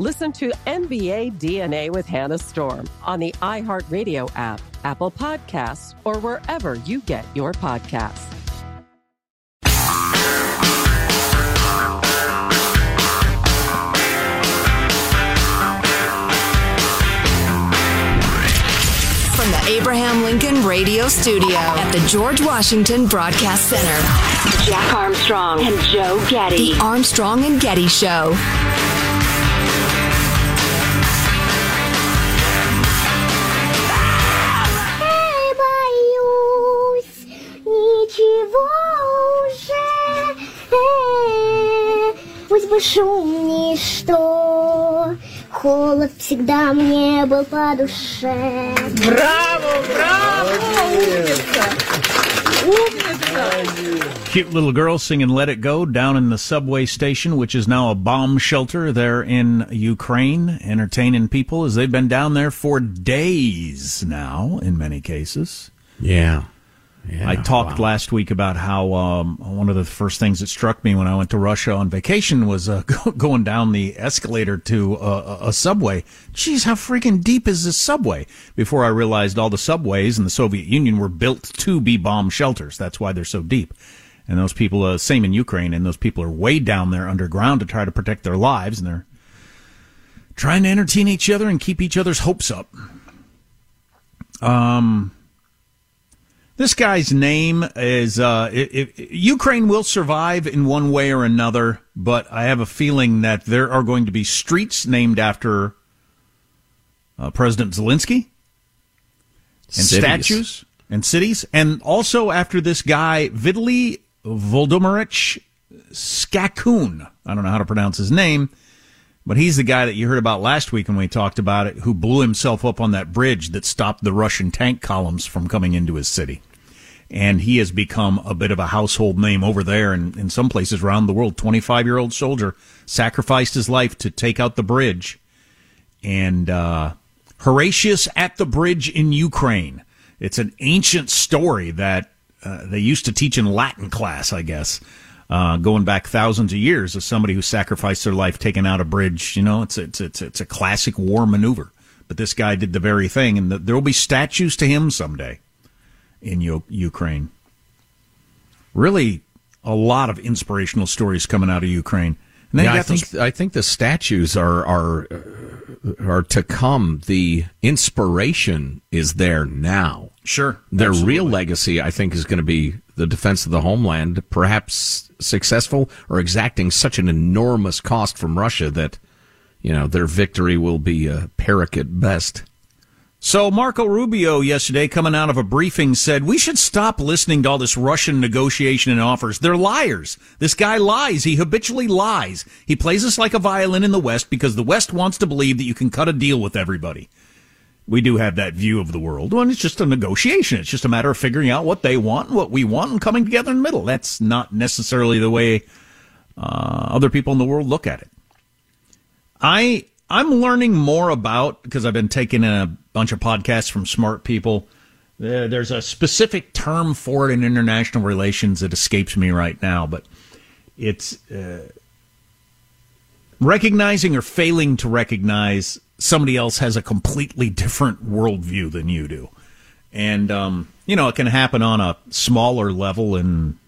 Listen to NBA DNA with Hannah Storm on the iHeartRadio app, Apple Podcasts, or wherever you get your podcasts. From the Abraham Lincoln Radio Studio at the George Washington Broadcast Center, Jack Armstrong and Joe Getty. The Armstrong and Getty Show. бы шум ничто, холод всегда мне был по душе. Браво, браво! Умница! Умница! Cute little girl singing Let It Go down in the subway station, which is now a bomb shelter there in Ukraine, entertaining people as they've been down there for days now, in many cases. Yeah. Yeah, I talked wow. last week about how um, one of the first things that struck me when I went to Russia on vacation was uh, going down the escalator to uh, a subway. Geez, how freaking deep is this subway? Before I realized all the subways in the Soviet Union were built to be bomb shelters. That's why they're so deep. And those people, uh, same in Ukraine, and those people are way down there underground to try to protect their lives, and they're trying to entertain each other and keep each other's hopes up. Um, this guy's name is uh, it, it, Ukraine will survive in one way or another, but I have a feeling that there are going to be streets named after uh, President Zelensky and Cities. statues and cities, and also after this guy Vitaly Volodymyrych Skakun. I don't know how to pronounce his name, but he's the guy that you heard about last week when we talked about it, who blew himself up on that bridge that stopped the Russian tank columns from coming into his city. And he has become a bit of a household name over there and in some places around the world. 25 year old soldier sacrificed his life to take out the bridge. And, uh, Horatius at the bridge in Ukraine. It's an ancient story that uh, they used to teach in Latin class, I guess uh, going back thousands of years of somebody who sacrificed their life taking out a bridge. You know, it's it's it's it's a classic war maneuver. But this guy did the very thing, and the, there will be statues to him someday in U- Ukraine. Really, a lot of inspirational stories coming out of Ukraine. And Yeah, I got those- think I think the statues are are are to come. The inspiration is there now. Sure, Their absolutely. real legacy, I think, is going to be the defense of the homeland, perhaps successful or exacting such an enormous cost from Russia that you know, their victory will be a Pyrrhic at best. So Marco Rubio yesterday coming out of a briefing said we should stop listening to all this Russian negotiation and offers. They're liars. This guy lies. He habitually lies. He plays us like a violin in the West because the West wants to believe that you can cut a deal with everybody. We do have that view of the world. When it's just a negotiation. It's just a matter of figuring out what they want what we want and coming together in the middle. That's not necessarily the way uh, other people in the world look at it. I I'm learning more about because I've been taking a bunch of podcasts from smart people. There's a specific term for it in international relations that escapes me right now, but it's uh, recognizing or failing to recognize somebody else has a completely different worldview than you do. And, um, you know, it can happen on a smaller level in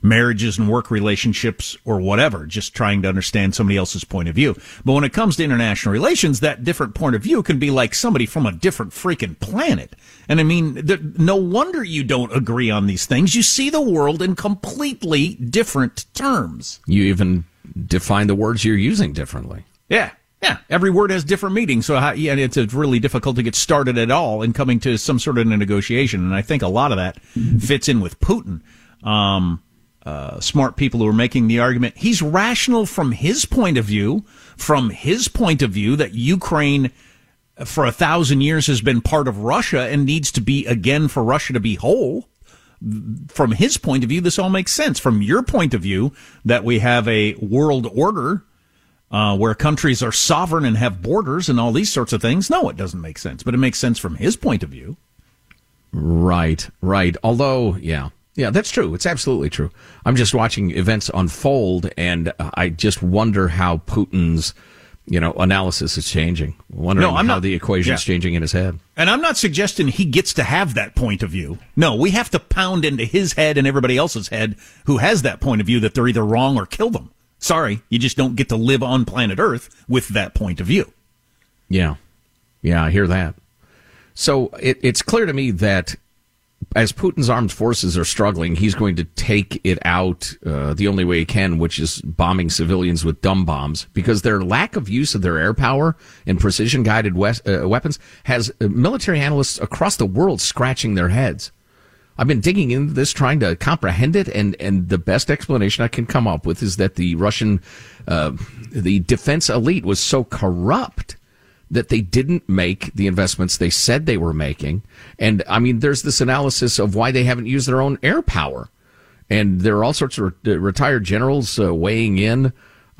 marriages and work relationships or whatever, just trying to understand somebody else's point of view. But when it comes to international relations, that different point of view can be like somebody from a different freaking planet. And I mean, no wonder you don't agree on these things. You see the world in completely different terms. You even define the words you're using differently. Yeah. Yeah, every word has different meanings, so how, yeah, it's, really difficult to get started at all in coming to some sort of a negotiation. And I think a lot of that fits in with Putin. Um, uh, smart people who are making the argument. He's rational from his point of view, from his point of view that Ukraine for a thousand years has been part of Russia and needs to be again for Russia to be whole. From his point of view, this all makes sense. From your point of view, that we have a world order uh, where countries are sovereign and have borders and all these sorts of things, no, it doesn't make sense. But it makes sense from his point of view. Right, right. Although, yeah, yeah, that's true. It's absolutely true. I'm just watching events unfold, and I just wonder how Putin's, you know, analysis is changing. Wondering no, I'm how not, the equation is yeah. changing in his head. And I'm not suggesting he gets to have that point of view. No, we have to pound into his head and everybody else's head who has that point of view that they're either wrong or kill them. Sorry, you just don't get to live on planet Earth with that point of view. Yeah, yeah, I hear that. So it, it's clear to me that as Putin's armed forces are struggling, he's going to take it out uh, the only way he can, which is bombing civilians with dumb bombs, because their lack of use of their air power and precision guided uh, weapons has uh, military analysts across the world scratching their heads. I've been digging into this, trying to comprehend it, and, and the best explanation I can come up with is that the Russian, uh, the defense elite was so corrupt that they didn't make the investments they said they were making. And I mean, there's this analysis of why they haven't used their own air power. And there are all sorts of re- retired generals uh, weighing in.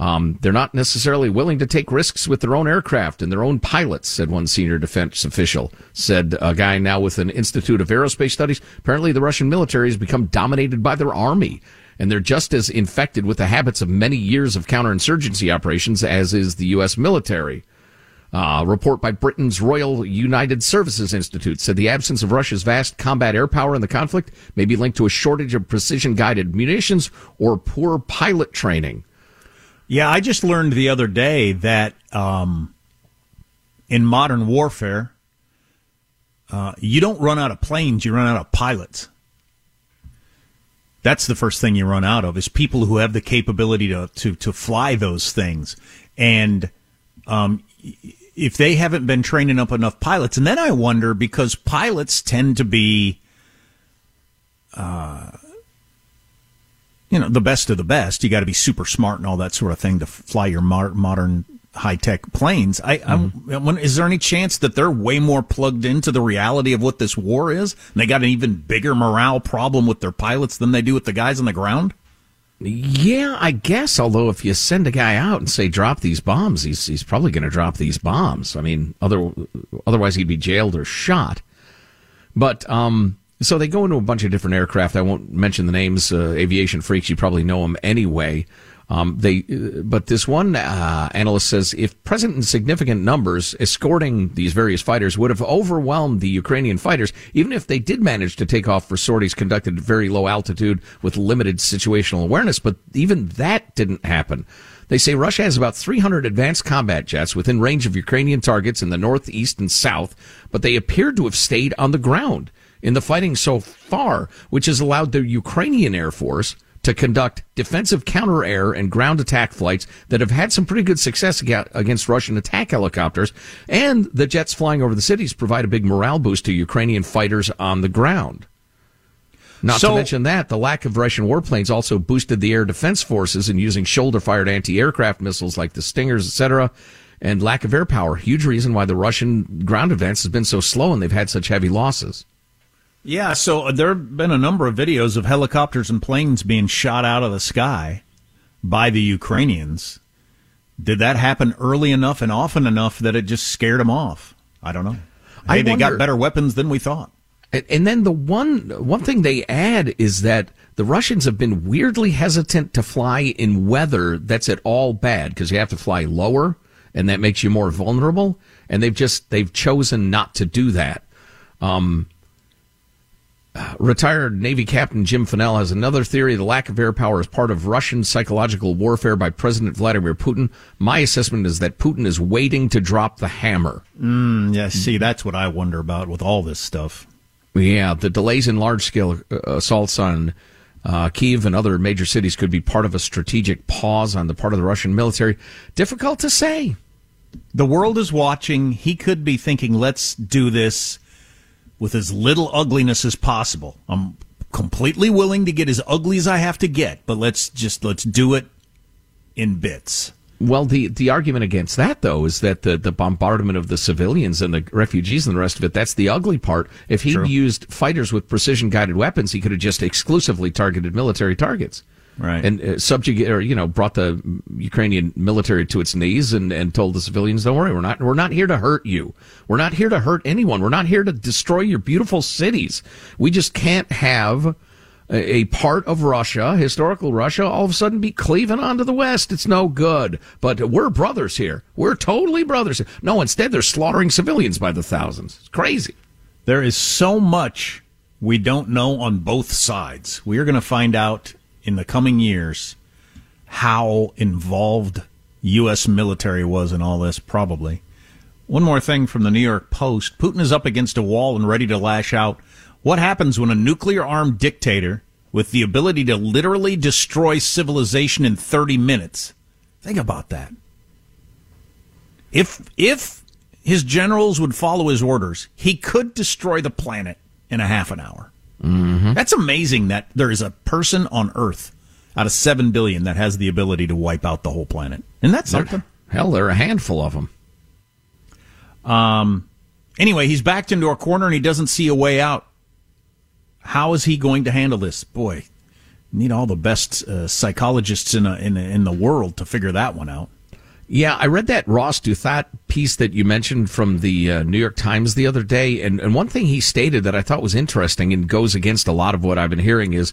Um, they're not necessarily willing to take risks with their own aircraft and their own pilots, said one senior defense official. Said a guy now with an Institute of Aerospace Studies. Apparently, the Russian military has become dominated by their army, and they're just as infected with the habits of many years of counterinsurgency operations as is the U.S. military. Uh, a report by Britain's Royal United Services Institute said the absence of Russia's vast combat air power in the conflict may be linked to a shortage of precision guided munitions or poor pilot training. Yeah, I just learned the other day that um, in modern warfare, uh, you don't run out of planes, you run out of pilots. That's the first thing you run out of is people who have the capability to to, to fly those things, and um, if they haven't been training up enough pilots, and then I wonder because pilots tend to be, uh, you know, the best of the best. You got to be super smart and all that sort of thing to fly your modern high tech planes. I, mm-hmm. is there any chance that they're way more plugged into the reality of what this war is? And they got an even bigger morale problem with their pilots than they do with the guys on the ground? Yeah, I guess. Although if you send a guy out and say drop these bombs, he's he's probably going to drop these bombs. I mean, other otherwise he'd be jailed or shot. But um, so they go into a bunch of different aircraft. I won't mention the names. Uh, aviation freaks, you probably know them anyway. Um, they, but this one uh, analyst says if present in significant numbers, escorting these various fighters would have overwhelmed the Ukrainian fighters, even if they did manage to take off for sorties conducted at very low altitude with limited situational awareness. But even that didn't happen. They say Russia has about 300 advanced combat jets within range of Ukrainian targets in the north, east, and south, but they appeared to have stayed on the ground in the fighting so far, which has allowed the Ukrainian Air Force to conduct defensive counter air and ground attack flights that have had some pretty good success against Russian attack helicopters. And the jets flying over the cities provide a big morale boost to Ukrainian fighters on the ground. Not so, to mention that the lack of Russian warplanes also boosted the air defense forces in using shoulder fired anti aircraft missiles like the Stingers, etc. And lack of air power, huge reason why the Russian ground advance has been so slow and they've had such heavy losses. Yeah, so there have been a number of videos of helicopters and planes being shot out of the sky by the Ukrainians. Did that happen early enough and often enough that it just scared them off? I don't know. Hey, I they got better weapons than we thought. And then the one one thing they add is that the Russians have been weirdly hesitant to fly in weather that's at all bad because you have to fly lower and that makes you more vulnerable. And they've just they've chosen not to do that. Um, retired Navy Captain Jim Fanell has another theory: the lack of air power is part of Russian psychological warfare by President Vladimir Putin. My assessment is that Putin is waiting to drop the hammer. Mm, yeah, see, that's what I wonder about with all this stuff. Yeah, the delays in large scale uh, assaults on uh, Kiev and other major cities could be part of a strategic pause on the part of the Russian military. Difficult to say. The world is watching. He could be thinking, let's do this with as little ugliness as possible. I'm completely willing to get as ugly as I have to get, but let's just let's do it in bits. Well, the, the argument against that, though, is that the, the bombardment of the civilians and the refugees and the rest of it, that's the ugly part. If he'd True. used fighters with precision guided weapons, he could have just exclusively targeted military targets. Right. And uh, subjugate, or, you know, brought the Ukrainian military to its knees and, and told the civilians, don't worry, we're not, we're not here to hurt you. We're not here to hurt anyone. We're not here to destroy your beautiful cities. We just can't have a part of Russia, historical Russia, all of a sudden be cleaving onto the West. It's no good. But we're brothers here. We're totally brothers. No, instead they're slaughtering civilians by the thousands. It's crazy. There is so much we don't know on both sides. We are going to find out in the coming years how involved U.S. military was in all this, probably. One more thing from the New York Post Putin is up against a wall and ready to lash out. What happens when a nuclear armed dictator with the ability to literally destroy civilization in 30 minutes? Think about that. If, if his generals would follow his orders, he could destroy the planet in a half an hour. Mm-hmm. That's amazing that there is a person on Earth out of 7 billion that has the ability to wipe out the whole planet. And that's something. Hell, there are a handful of them. Um, anyway, he's backed into a corner and he doesn't see a way out. How is he going to handle this? Boy, need all the best uh, psychologists in, a, in, a, in the world to figure that one out. Yeah, I read that Ross Douthat piece that you mentioned from the uh, New York Times the other day, and, and one thing he stated that I thought was interesting and goes against a lot of what I've been hearing is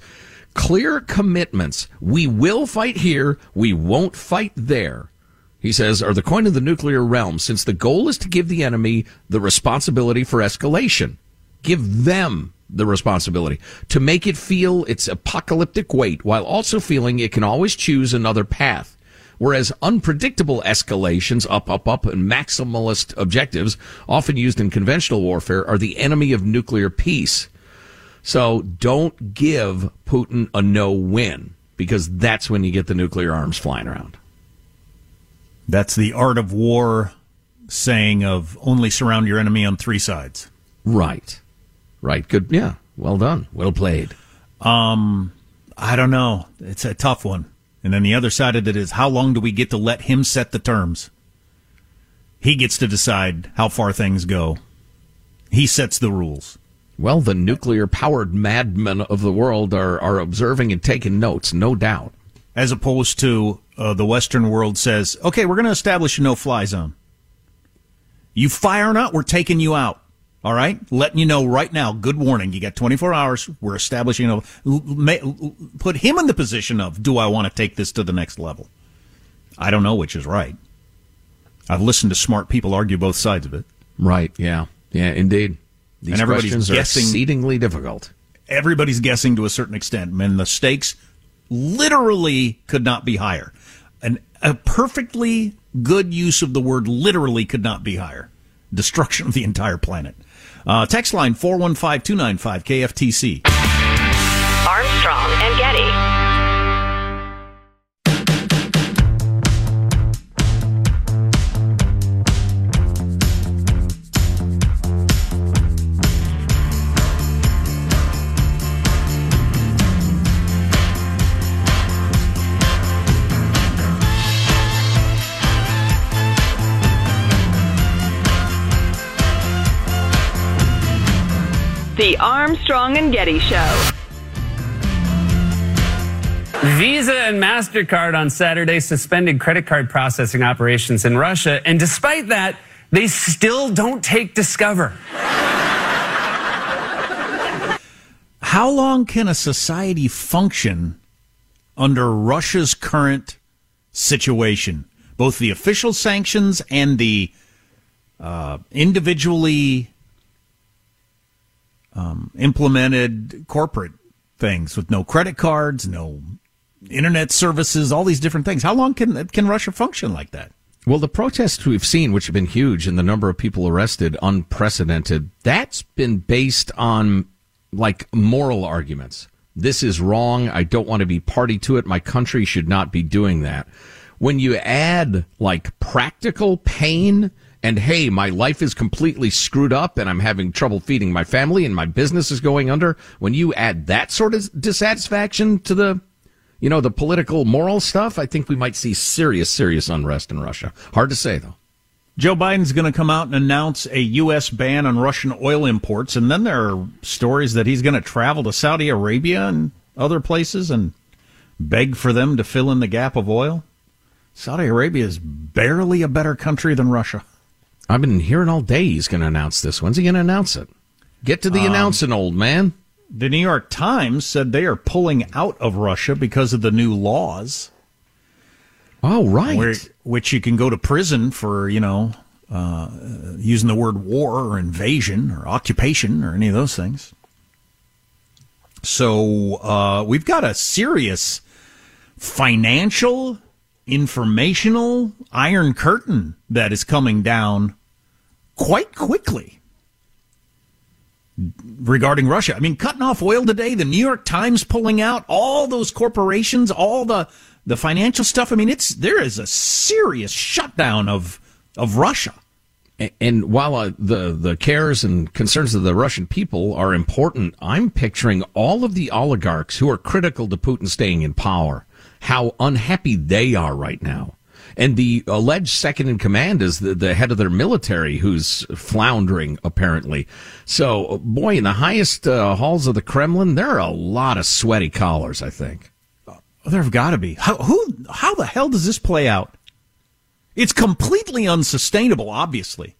clear commitments. We will fight here, we won't fight there. He says, are the coin of the nuclear realm, since the goal is to give the enemy the responsibility for escalation. Give them the responsibility to make it feel its apocalyptic weight while also feeling it can always choose another path. Whereas unpredictable escalations, up, up, up, and maximalist objectives, often used in conventional warfare, are the enemy of nuclear peace. So don't give Putin a no win because that's when you get the nuclear arms flying around. That's the art of war saying of only surround your enemy on three sides. Right. Right. Good. Yeah. Well done. Well played. Um, I don't know. It's a tough one. And then the other side of it is how long do we get to let him set the terms? He gets to decide how far things go. He sets the rules. Well, the nuclear powered madmen of the world are, are observing and taking notes, no doubt. As opposed to uh, the Western world says, okay, we're going to establish a no fly zone. You fire or not, we're taking you out. All right, letting you know right now. Good warning. You got 24 hours. We're establishing a put him in the position of do I want to take this to the next level? I don't know which is right. I've listened to smart people argue both sides of it. Right. Yeah. Yeah. Indeed. These and everybody's questions guessing, are exceedingly difficult. Everybody's guessing to a certain extent, and the stakes literally could not be higher. And a perfectly good use of the word literally could not be higher. Destruction of the entire planet. Uh, text line 415 295 KFTC. Armstrong and Getty. Armstrong and Getty Show. Visa and MasterCard on Saturday suspended credit card processing operations in Russia. And despite that, they still don't take Discover. How long can a society function under Russia's current situation? Both the official sanctions and the uh, individually um, implemented corporate things with no credit cards, no internet services, all these different things. How long can can Russia function like that? Well, the protests we've seen, which have been huge, and the number of people arrested, unprecedented. That's been based on like moral arguments. This is wrong. I don't want to be party to it. My country should not be doing that. When you add like practical pain and hey, my life is completely screwed up and I'm having trouble feeding my family and my business is going under, when you add that sort of dissatisfaction to the you know, the political moral stuff, I think we might see serious, serious unrest in Russia. Hard to say, though. Joe Biden's going to come out and announce a U.S. ban on Russian oil imports, and then there are stories that he's going to travel to Saudi Arabia and other places and beg for them to fill in the gap of oil. Saudi Arabia is barely a better country than Russia. I've been hearing all day he's going to announce this. When's he going to announce it? Get to the um, announcing, old man. The New York Times said they are pulling out of Russia because of the new laws. Oh, right. Where, which you can go to prison for, you know, uh, using the word war or invasion or occupation or any of those things. So uh, we've got a serious financial, informational iron curtain that is coming down quite quickly regarding Russia. I mean, cutting off oil today, the New York Times pulling out, all those corporations, all the the financial stuff. I mean, it's there is a serious shutdown of of Russia. And while uh, the the cares and concerns of the Russian people are important, I'm picturing all of the oligarchs who are critical to Putin staying in power, how unhappy they are right now. And the alleged second in command is the, the head of their military who's floundering, apparently. So, boy, in the highest uh, halls of the Kremlin, there are a lot of sweaty collars, I think. There have got to be. How, who, how the hell does this play out? It's completely unsustainable, obviously.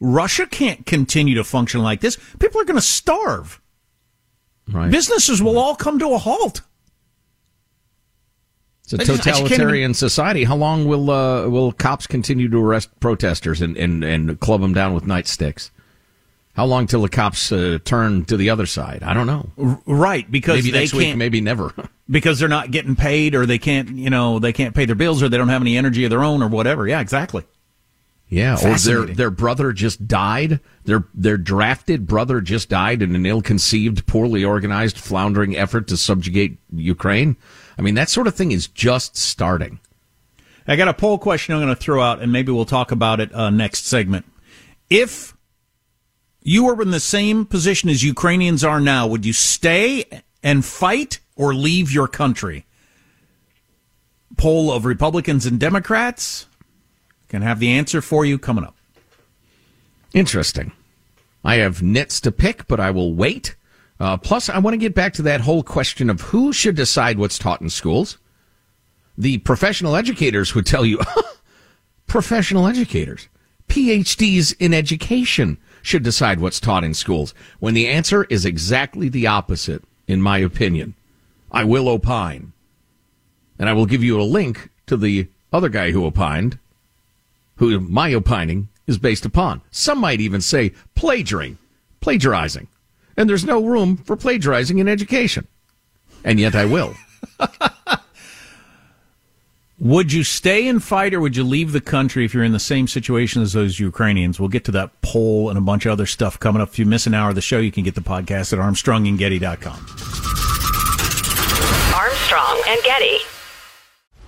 Russia can't continue to function like this. People are going to starve. Right. Businesses will all come to a halt. It's a totalitarian society. How long will uh, will cops continue to arrest protesters and, and, and club them down with nightsticks? How long till the cops uh, turn to the other side? I don't know. Right, because maybe next week, maybe never. because they're not getting paid, or they can't, you know, they can't pay their bills, or they don't have any energy of their own, or whatever. Yeah, exactly. Yeah, or their their brother just died. Their their drafted brother just died in an ill-conceived, poorly organized, floundering effort to subjugate Ukraine. I mean, that sort of thing is just starting. I got a poll question I'm going to throw out, and maybe we'll talk about it uh, next segment. If you were in the same position as Ukrainians are now, would you stay and fight or leave your country? Poll of Republicans and Democrats. Can have the answer for you coming up. Interesting. I have nits to pick, but I will wait. Uh, plus, I want to get back to that whole question of who should decide what's taught in schools. The professional educators would tell you, professional educators, PhDs in education should decide what's taught in schools, when the answer is exactly the opposite, in my opinion. I will opine. And I will give you a link to the other guy who opined, who my opining is based upon. Some might even say plagiaring, plagiarizing. And there's no room for plagiarizing in education. And yet I will. would you stay and fight or would you leave the country if you're in the same situation as those Ukrainians? We'll get to that poll and a bunch of other stuff coming up. If you miss an hour of the show, you can get the podcast at armstrongandgetty.com. Armstrong and Getty.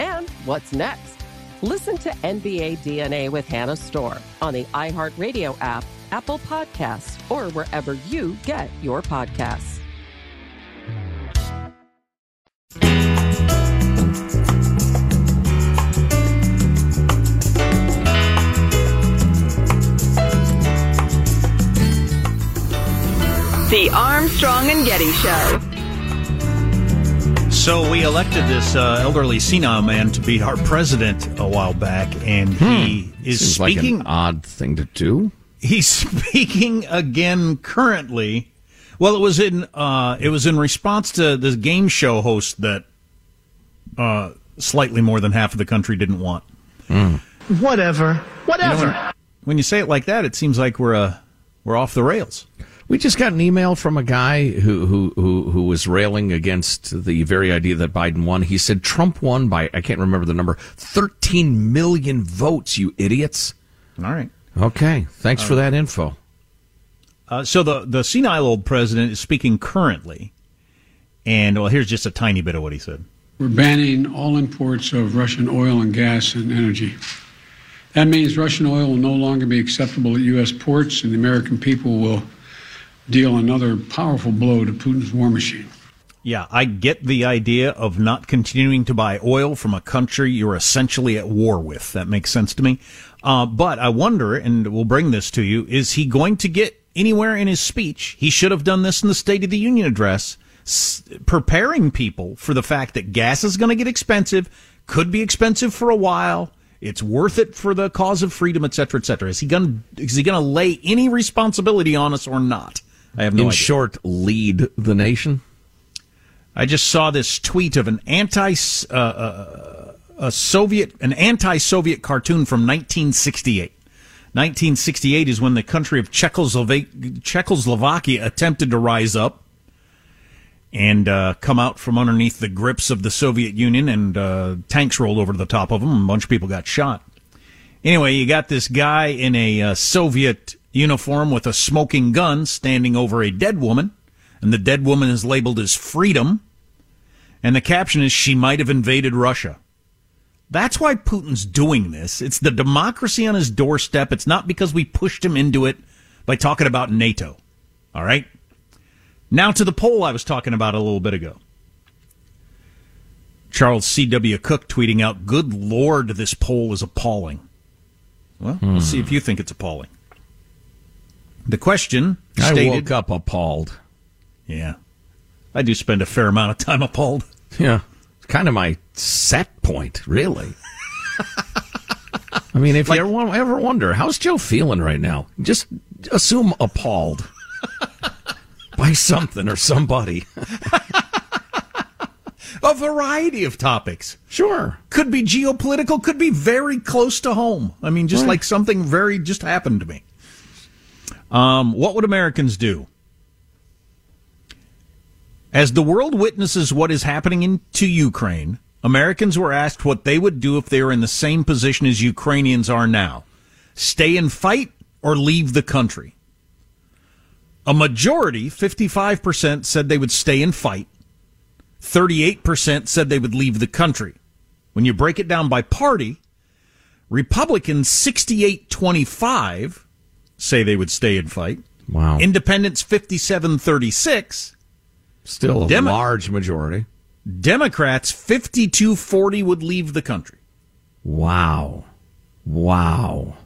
And what's next? Listen to NBA DNA with Hannah Storm on the iHeartRadio app, Apple Podcasts, or wherever you get your podcasts. The Armstrong and Getty Show. So we elected this uh, elderly senile man to be our president a while back, and he is Seems speaking. like an odd thing to do. He's speaking again currently. Well, it was in uh, it was in response to this game show host that uh, slightly more than half of the country didn't want. Whatever. Whatever. You know, when, when you say it like that, it seems like we're uh, we're off the rails. We just got an email from a guy who, who who who was railing against the very idea that Biden won. He said Trump won by I can't remember the number, 13 million votes. You idiots! All right. Okay. Thanks for that info. Uh, so the the senile old president is speaking currently, and well, here's just a tiny bit of what he said. We're banning all imports of Russian oil and gas and energy. That means Russian oil will no longer be acceptable at U.S. ports, and the American people will deal another powerful blow to Putin's war machine. Yeah, I get the idea of not continuing to buy oil from a country you're essentially at war with. That makes sense to me. Uh, but I wonder, and we'll bring this to you, is he going to get anywhere in his speech? He should have done this in the State of the Union address, s- preparing people for the fact that gas is going to get expensive, could be expensive for a while. It's worth it for the cause of freedom, et cetera, et cetera. Is he going is he going to lay any responsibility on us or not? I have no In idea. short, lead the nation. I just saw this tweet of an anti uh, uh, a Soviet an anti-Soviet cartoon from 1968. 1968 is when the country of Czechoslovak- Czechoslovakia attempted to rise up and uh, come out from underneath the grips of the Soviet Union, and uh, tanks rolled over to the top of them, a bunch of people got shot. Anyway, you got this guy in a uh, Soviet uniform with a smoking gun standing over a dead woman, and the dead woman is labeled as Freedom, and the caption is, She might have invaded Russia. That's why Putin's doing this. It's the democracy on his doorstep. It's not because we pushed him into it by talking about NATO. All right? Now to the poll I was talking about a little bit ago. Charles C.W. Cooke tweeting out, Good Lord, this poll is appalling. Well, Hmm. let's see if you think it's appalling. The question I stated, woke up appalled. Yeah. I do spend a fair amount of time appalled. Yeah. It's kind of my set point, really. I mean, if you ever, ever wonder, how's Joe feeling right now? Just assume appalled by something or somebody. a variety of topics. Sure. Could be geopolitical, could be very close to home. I mean, just Right. like something very just happened to me. Um, what would Americans do? As the world witnesses what is happening in, to Ukraine, Americans were asked what they would do if they were in the same position as Ukrainians are now. Stay and fight or leave the country. A majority, 55%, said they would stay and fight. 38% said they would leave the country. When you break it down by party, Republicans 68-25 say they would stay and fight. Wow. Independents 57-36. Still a large majority. Democrats 52-40 would leave the country. Wow. Wow.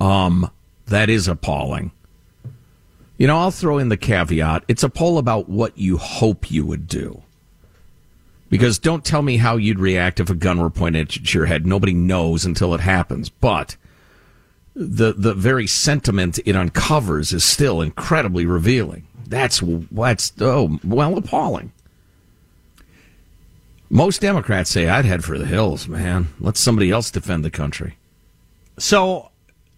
Um, that is appalling. You know, I'll throw in the caveat. It's a poll about what you hope you would do. Because don't tell me how you'd react if a gun were pointed at your head. Nobody knows until it happens. But the the very sentiment it uncovers is still incredibly revealing. That's what's oh well appalling. Most Democrats say I'd head for the hills, man. Let somebody else defend the country. So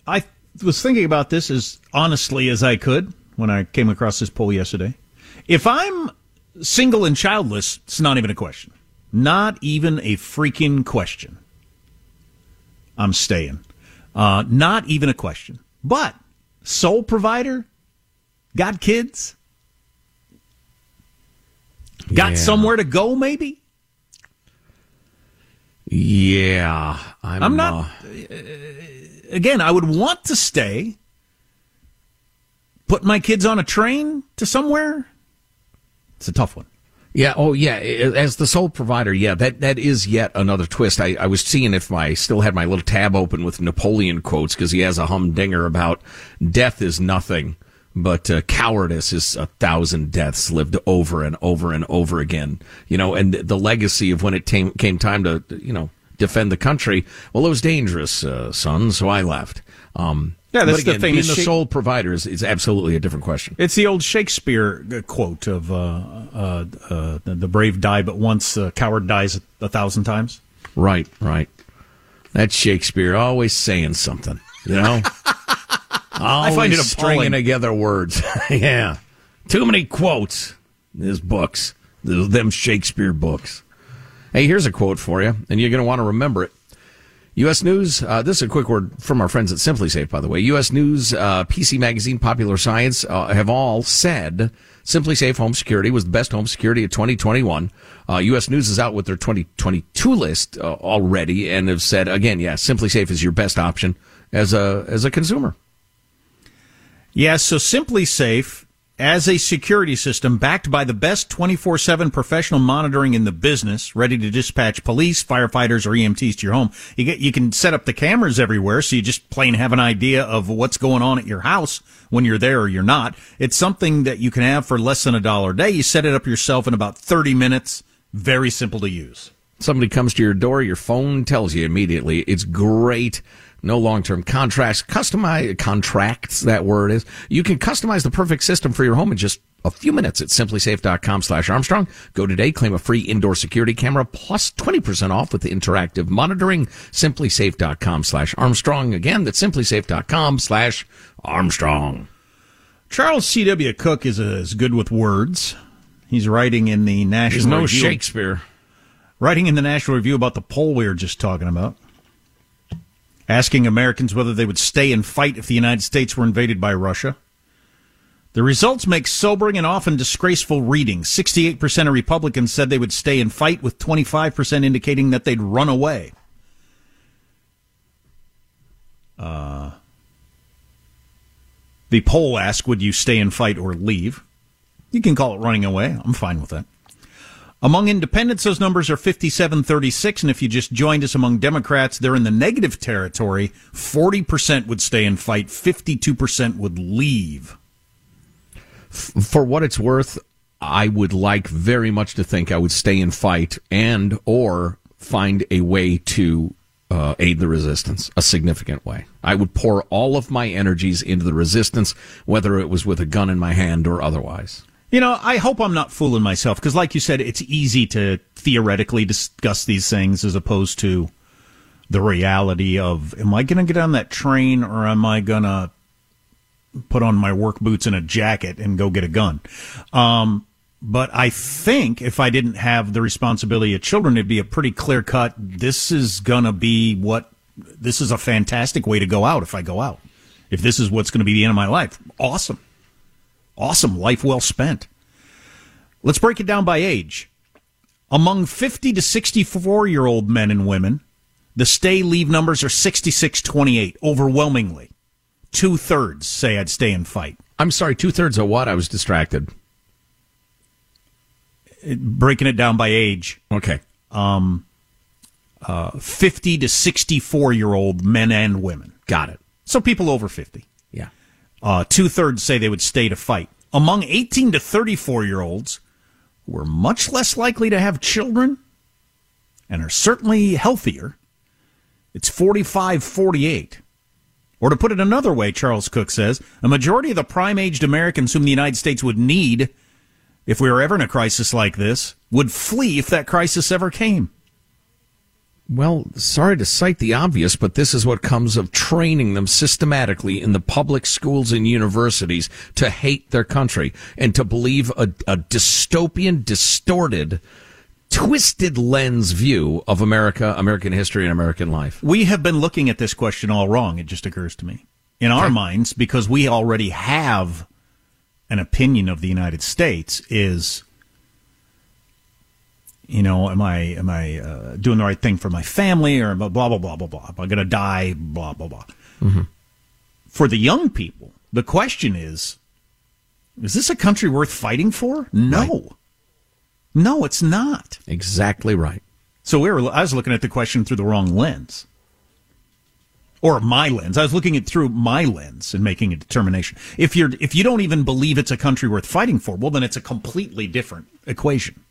I was thinking about this as honestly as I could when I came across this poll yesterday. If I'm single and childless, it's not even a question. Not even a freaking question. I'm staying. Uh, not even a question. But sole provider, got kids, got Yeah. somewhere to go, maybe. Yeah, I'm, I'm not. uh, again, I would want to stay. Put my kids on a train to somewhere. It's a tough one. Yeah. Oh, yeah. As the sole provider, yeah, that that is yet another twist. I, I was seeing if I still had my little tab open with Napoleon quotes because he has a humdinger about death is nothing, but uh, cowardice is a thousand deaths lived over and over and over again. You know, and the legacy of when it came came time to you know defend the country. Well, it was dangerous, uh, son, so I left. Um, Yeah, that's but the thing. Being the sole provider is, is absolutely a different question. It's the old Shakespeare uh, quote of uh, uh, uh, "The brave die but once, the coward dies a thousand times." Right, right. That's Shakespeare always saying something, you know? I find it Always stringing together words. yeah. Too many quotes in his books, them Shakespeare books. Hey, here's a quote for you, and you're going to want to remember it. U.S. News, uh, this is a quick word from our friends at SimpliSafe, by the way. U.S. News, uh, PC Magazine, Popular Science uh, have all said SimpliSafe Home Security was the best home security of 2021. Uh, U.S. News is out with their 2022 list uh, already and have said, again, yeah, SimpliSafe is your best option as a, as a consumer. Yeah, so SimpliSafe as a security system backed by the best 24/7 professional monitoring in the business, ready to dispatch police, firefighters or EMTs to your home. You get you can set up the cameras everywhere so you just plain have an idea of what's going on at your house when you're there or you're not. It's something that you can have for less than a dollar a day. You set it up yourself in about 30 minutes. Very simple to use. Somebody comes to your door, your phone tells you immediately. It's great. No long-term contracts. Customize contracts. That word is. You can customize the perfect system for your home in just a few minutes at simplisafe.com slash Armstrong. Go today, claim a free indoor security camera plus 20% off with the interactive monitoring. Simplisafe.com slash Armstrong. Again, that's simplisafe.com slash Armstrong. Charles C.W. Cooke is uh, as good with words. He's writing in the National He's no Review. Shakespeare. Writing in the National Review about the poll we were just talking about. Asking Americans whether they would stay and fight if the United States were invaded by Russia. The results make sobering and often disgraceful reading. 68% of Republicans said they would stay and fight, with 25% indicating that they'd run away. Uh, the poll asked, Would you stay and fight or leave? You can call it running away. I'm fine with that. Among independents, those numbers are 57 36. And if you just joined us among Democrats, they're in the negative territory. 40% would stay and fight, 52% would leave. For what it's worth, I would like very much to think I would stay and fight and or find a way to uh, aid the resistance, a significant way. I would pour all of my energies into the resistance, whether it was with a gun in my hand or otherwise. You know, I hope I'm not fooling myself because, like you said, it's easy to theoretically discuss these things as opposed to the reality of am I going to get on that train or am I going to put on my work boots and a jacket and go get a gun? Um, but I think if I didn't have the responsibility of children, it'd be a pretty clear cut. This is going to be what this is a fantastic way to go out if I go out. If this is what's going to be the end of my life, awesome. Awesome. Life well spent. Let's break it down by age. Among 50 to 64 year old men and women, the stay leave numbers are 66 28, overwhelmingly. Two thirds say I'd stay and fight. I'm sorry, two thirds of what? I was distracted. Breaking it down by age. Okay. Um, uh, 50 to 64 year old men and women. Got it. So people over 50. Uh, Two thirds say they would stay to fight. Among 18 to 34 year olds, who are much less likely to have children and are certainly healthier, it's 45 48. Or to put it another way, Charles Cooke says, a majority of the prime aged Americans whom the United States would need if we were ever in a crisis like this would flee if that crisis ever came. Well, sorry to cite the obvious, but this is what comes of training them systematically in the public schools and universities to hate their country and to believe a, a dystopian, distorted, twisted lens view of America, American history, and American life. We have been looking at this question all wrong, it just occurs to me. In our Okay. minds, because we already have an opinion of the United States, is you know, am I am I uh, doing the right thing for my family, or blah blah blah blah blah? Am I going to die? Blah blah blah. For the young people, the question is: Is this a country worth fighting for? No, no, it's not. Exactly right. So we were. I was looking at the question through the wrong lens, or my lens. I was looking at it through my lens and making a determination. If you're if you don't even believe it's a country worth fighting for, well, then it's a completely different equation.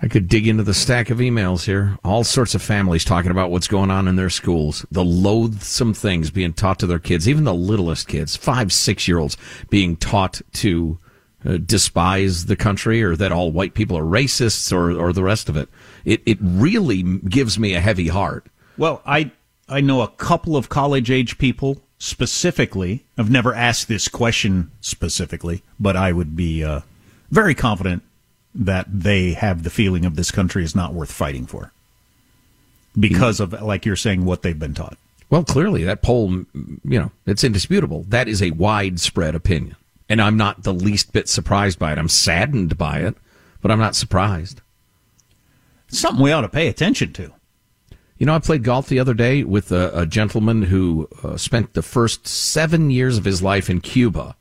I could dig into the stack of emails here. All sorts of families talking about what's going on in their schools, the loathsome things being taught to their kids, even the littlest kids, five, six year olds, being taught to uh, despise the country or that all white people are racists or, or the rest of it. It, it really gives me a heavy heart. Well, I I know a couple of college age people specifically. I've never asked this question specifically, but I would be uh, very confident that they have the feeling of this country is not worth fighting for because of, like you're saying, what they've been taught. Well, clearly that poll, you know, it's indisputable. That is a widespread opinion. And I'm not the least bit surprised by it. I'm saddened by it, but I'm not surprised. Something we ought to pay attention to. You know, I played golf the other day with a, a gentleman who uh, spent the first seven years of his life in Cuba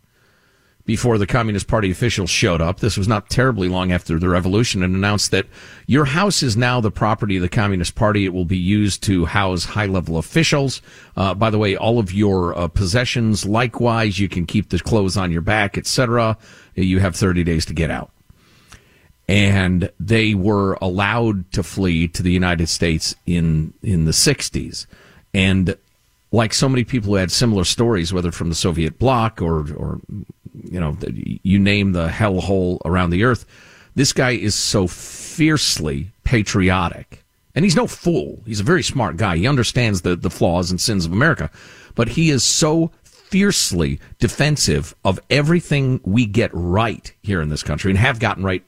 before the Communist Party officials showed up. This was not terribly long after the revolution and announced that your house is now the property of the Communist Party. It will be used to house high level officials. Uh, by the way, all of your uh, possessions, likewise, you can keep the clothes on your back, etc. You have 30 days to get out and they were allowed to flee to the United States in in the 60s and like so many people who had similar stories, whether from the Soviet bloc or, or you know, you name the hellhole around the earth. This guy is so fiercely patriotic. And he's no fool. He's a very smart guy. He understands the, the flaws and sins of America. But he is so fiercely defensive of everything we get right here in this country and have gotten right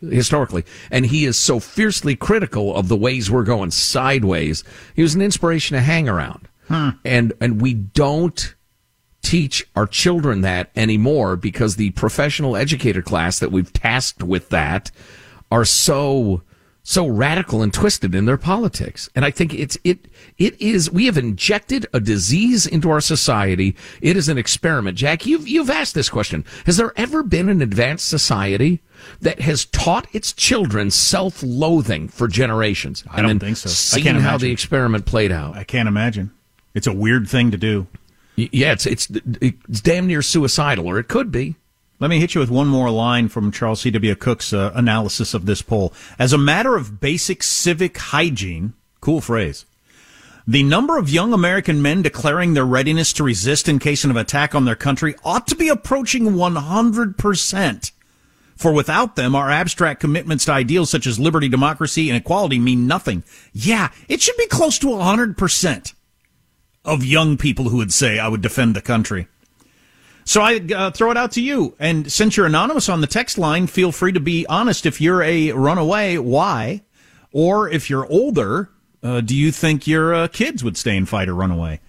historically. And he is so fiercely critical of the ways we're going sideways. He was an inspiration to hang around. Hmm. And, and we don't teach our children that anymore because the professional educator class that we've tasked with that are so so radical and twisted in their politics. And I think it's it it is we have injected a disease into our society. It is an experiment. Jack, you've you've asked this question. Has there ever been an advanced society that has taught its children self-loathing for generations? I don't think so. I can't how imagine. the experiment played out. I can't imagine. It's a weird thing to do. Yeah, it's it's it's damn near suicidal, or it could be. Let me hit you with one more line from Charles C.W. Cooke's uh, analysis of this poll. As a matter of basic civic hygiene, cool phrase, the number of young American men declaring their readiness to resist in case of an attack on their country ought to be approaching 100%. For without them, our abstract commitments to ideals such as liberty, democracy, and equality mean nothing. Yeah, it should be close to 100% of young people who would say, I would defend the country. So I uh, throw it out to you. And since you're anonymous on the text line, feel free to be honest. If you're a runaway, why? Or if you're older, uh, do you think your uh, kids would stay and fight or run away?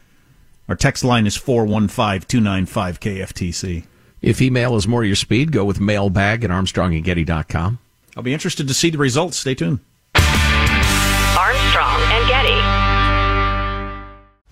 Our text line is 415-295-KFTC. If email is more your speed, go with mailbag at armstrongandgetty.com. I'll be interested to see the results. Stay tuned. Armstrong and Getty.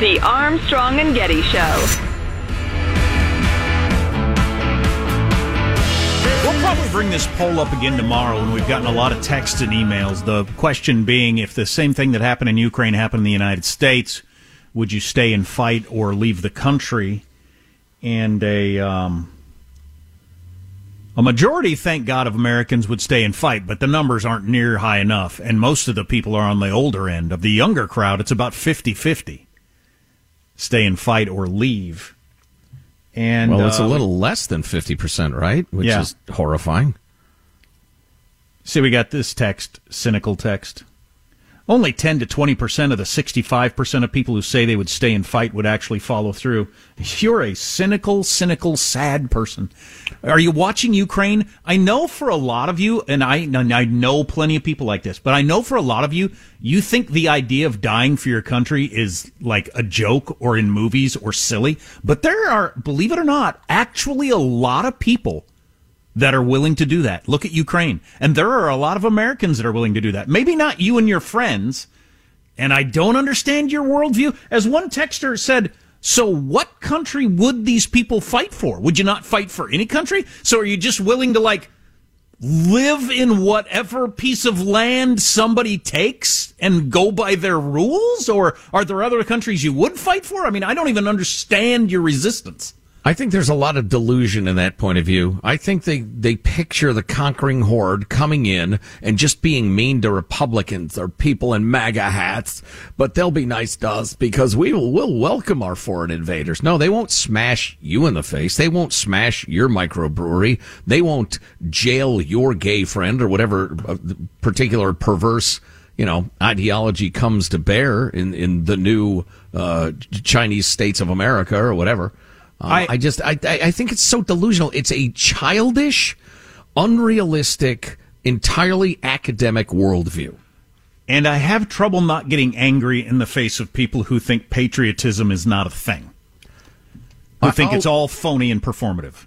The Armstrong and Getty Show. We'll probably bring this poll up again tomorrow when we've gotten a lot of texts and emails. The question being if the same thing that happened in Ukraine happened in the United States, would you stay and fight or leave the country? And a um, a majority, thank God, of Americans would stay and fight, but the numbers aren't near high enough. And most of the people are on the older end. Of the younger crowd, it's about 50 50 stay and fight or leave. And well, it's uh, a little less than 50%, right? Which Yeah. is horrifying. See, we got this text, cynical text. Only 10 to 20% of the 65% of people who say they would stay and fight would actually follow through. You're a cynical, cynical, sad person. Are you watching Ukraine? I know for a lot of you, and I, and I know plenty of people like this, but I know for a lot of you, you think the idea of dying for your country is like a joke or in movies or silly. But there are, believe it or not, actually a lot of people that are willing to do that. Look at Ukraine. And there are a lot of Americans that are willing to do that. Maybe not you and your friends. And I don't understand your worldview. As one texter said, so what country would these people fight for? Would you not fight for any country? So are you just willing to like live in whatever piece of land somebody takes and go by their rules? Or are there other countries you would fight for? I mean, I don't even understand your resistance. I think there's a lot of delusion in that point of view. I think they, they picture the conquering horde coming in and just being mean to Republicans or people in MAGA hats, but they'll be nice to us because we will we'll welcome our foreign invaders. No, they won't smash you in the face. They won't smash your microbrewery. They won't jail your gay friend or whatever uh, particular perverse you know, ideology comes to bear in, in the new uh, Chinese states of America or whatever. Uh, I, I just I I think it's so delusional. It's a childish, unrealistic, entirely academic worldview. And I have trouble not getting angry in the face of people who think patriotism is not a thing. Who I- think it's all phony and performative.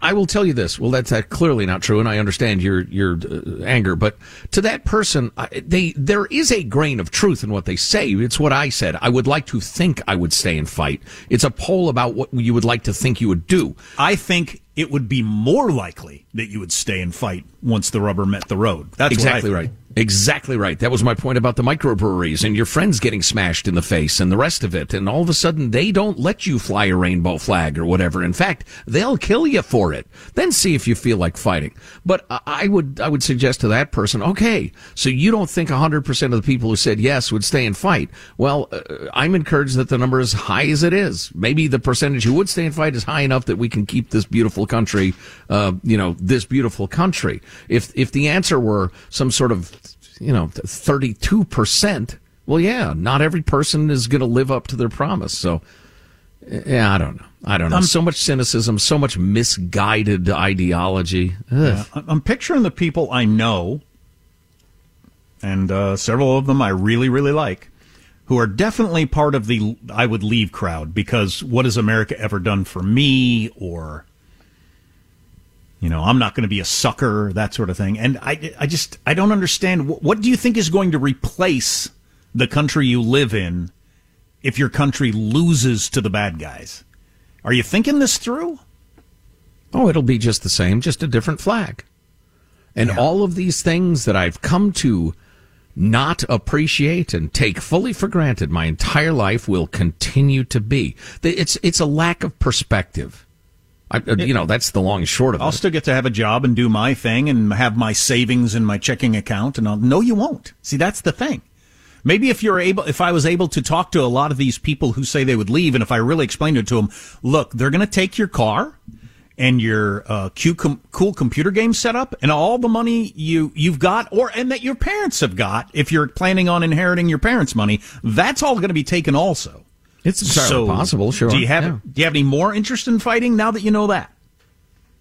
I will tell you this. Well, that's uh, clearly not true, and I understand your your uh, anger. But to that person, I, they there is a grain of truth in what they say. It's what I said. I would like to think I would stay and fight. It's a poll about what you would like to think you would do. I think it would be more likely that you would stay and fight once the rubber met the road. That's exactly right. Exactly right. That was my point about the microbreweries and your friends getting smashed in the face and the rest of it. And all of a sudden, they don't let you fly a rainbow flag or whatever. In fact, they'll kill you for it. Then see if you feel like fighting. But I- would, I would suggest to that person, okay, so you don't think 100% of the people who said yes would stay and fight. Well, uh, I'm encouraged that the number is high as it is. Maybe the percentage who would stay and fight is high enough that we can keep this beautiful country, uh, you know, this beautiful country. If, if the answer were some sort of, you know, 32%, well, yeah, not every person is going to live up to their promise. So, yeah, I don't know. I don't know. Um, so much cynicism, so much misguided ideology. Yeah, I'm picturing the people I know, and uh, several of them I really, really like, who are definitely part of the I would leave crowd because what has America ever done for me? Or, you know, I'm not going to be a sucker, that sort of thing. And I, I just, I don't understand. What, what do you think is going to replace the country you live in if your country loses to the bad guys? Are you thinking this through? Oh, it'll be just the same, just a different flag. And all of these things that I've come to not appreciate and take fully for granted my entire life will continue to be. It's it's a lack of perspective. I, uh, you know, that's the long and short of it. I'll still get to have a job and do my thing and have my savings in my checking account. And I'll, no, you won't. See, that's the thing. Maybe if you're able, if I was able to talk to a lot of these people who say they would leave, and if I really explained it to them, look, they're going to take your car and your uh, com- cool computer game setup and all the money you you've got, or and that your parents have got. If you're planning on inheriting your parents' money, that's all going to be taken also. It's entirely possible, sure, Do you have yeah. Do you have any more interest in fighting now that you know that?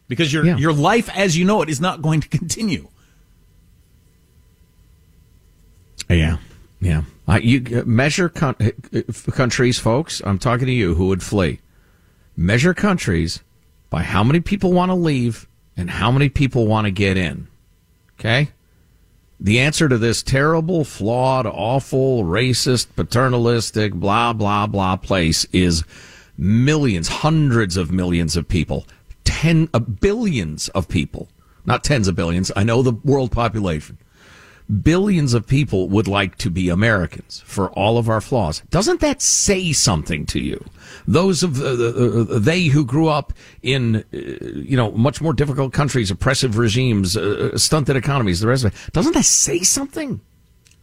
because your Yeah. your life as you know it is not going to continue. Yeah, yeah. Uh, you uh, measure con- uh, uh, countries, folks. I'm talking to you who would flee. Measure countries by how many people want to leave and how many people want to get in. Okay. The answer to this terrible, flawed, awful, racist, paternalistic, blah blah blah place is millions, hundreds of millions of people, ten uh, billions of people, not tens of billions. I know the world population billions of people would like to be Americans for all of our flaws. Doesn't that say something to you? Those of uh, uh, uh, they who grew up in uh, you know much more difficult countries, oppressive regimes, uh, stunted economies, the rest of it. Doesn't that say something?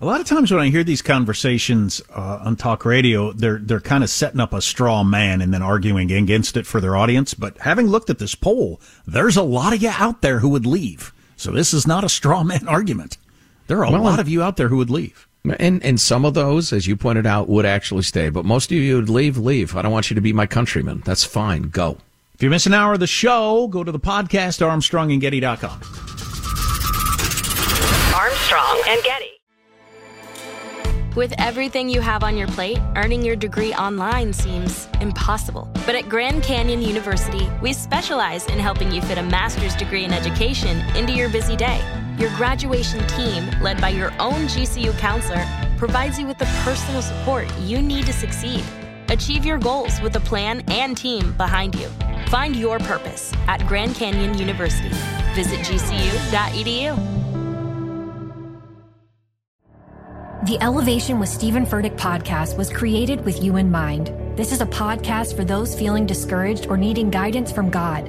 A lot of times when I hear these conversations uh, on talk radio, they're they're kind of setting up a straw man and then arguing against it for their audience. But having looked at this poll, there's a lot of you out there who would leave. So this is not a straw man argument. There are a Well, lot of you out there who would leave. And and some of those, as you pointed out, would actually stay. But most of you would leave. Leave. I don't want you to be my countryman. That's fine. Go. If you miss an hour of the show, go to the podcast armstrongandgetty.com. Armstrong and Getty. With everything you have on your plate, earning your degree online seems impossible. But at Grand Canyon University, we specialize in helping you fit a master's degree in education into your busy day. Your graduation team, led by your own GCU counselor, provides you with the personal support you need to succeed. Achieve your goals with a plan and team behind you. Find your purpose at Grand Canyon University. Visit gcu.edu. The Elevation with Stephen Furtick podcast was created with you in mind. This is a podcast for those feeling discouraged or needing guidance from God.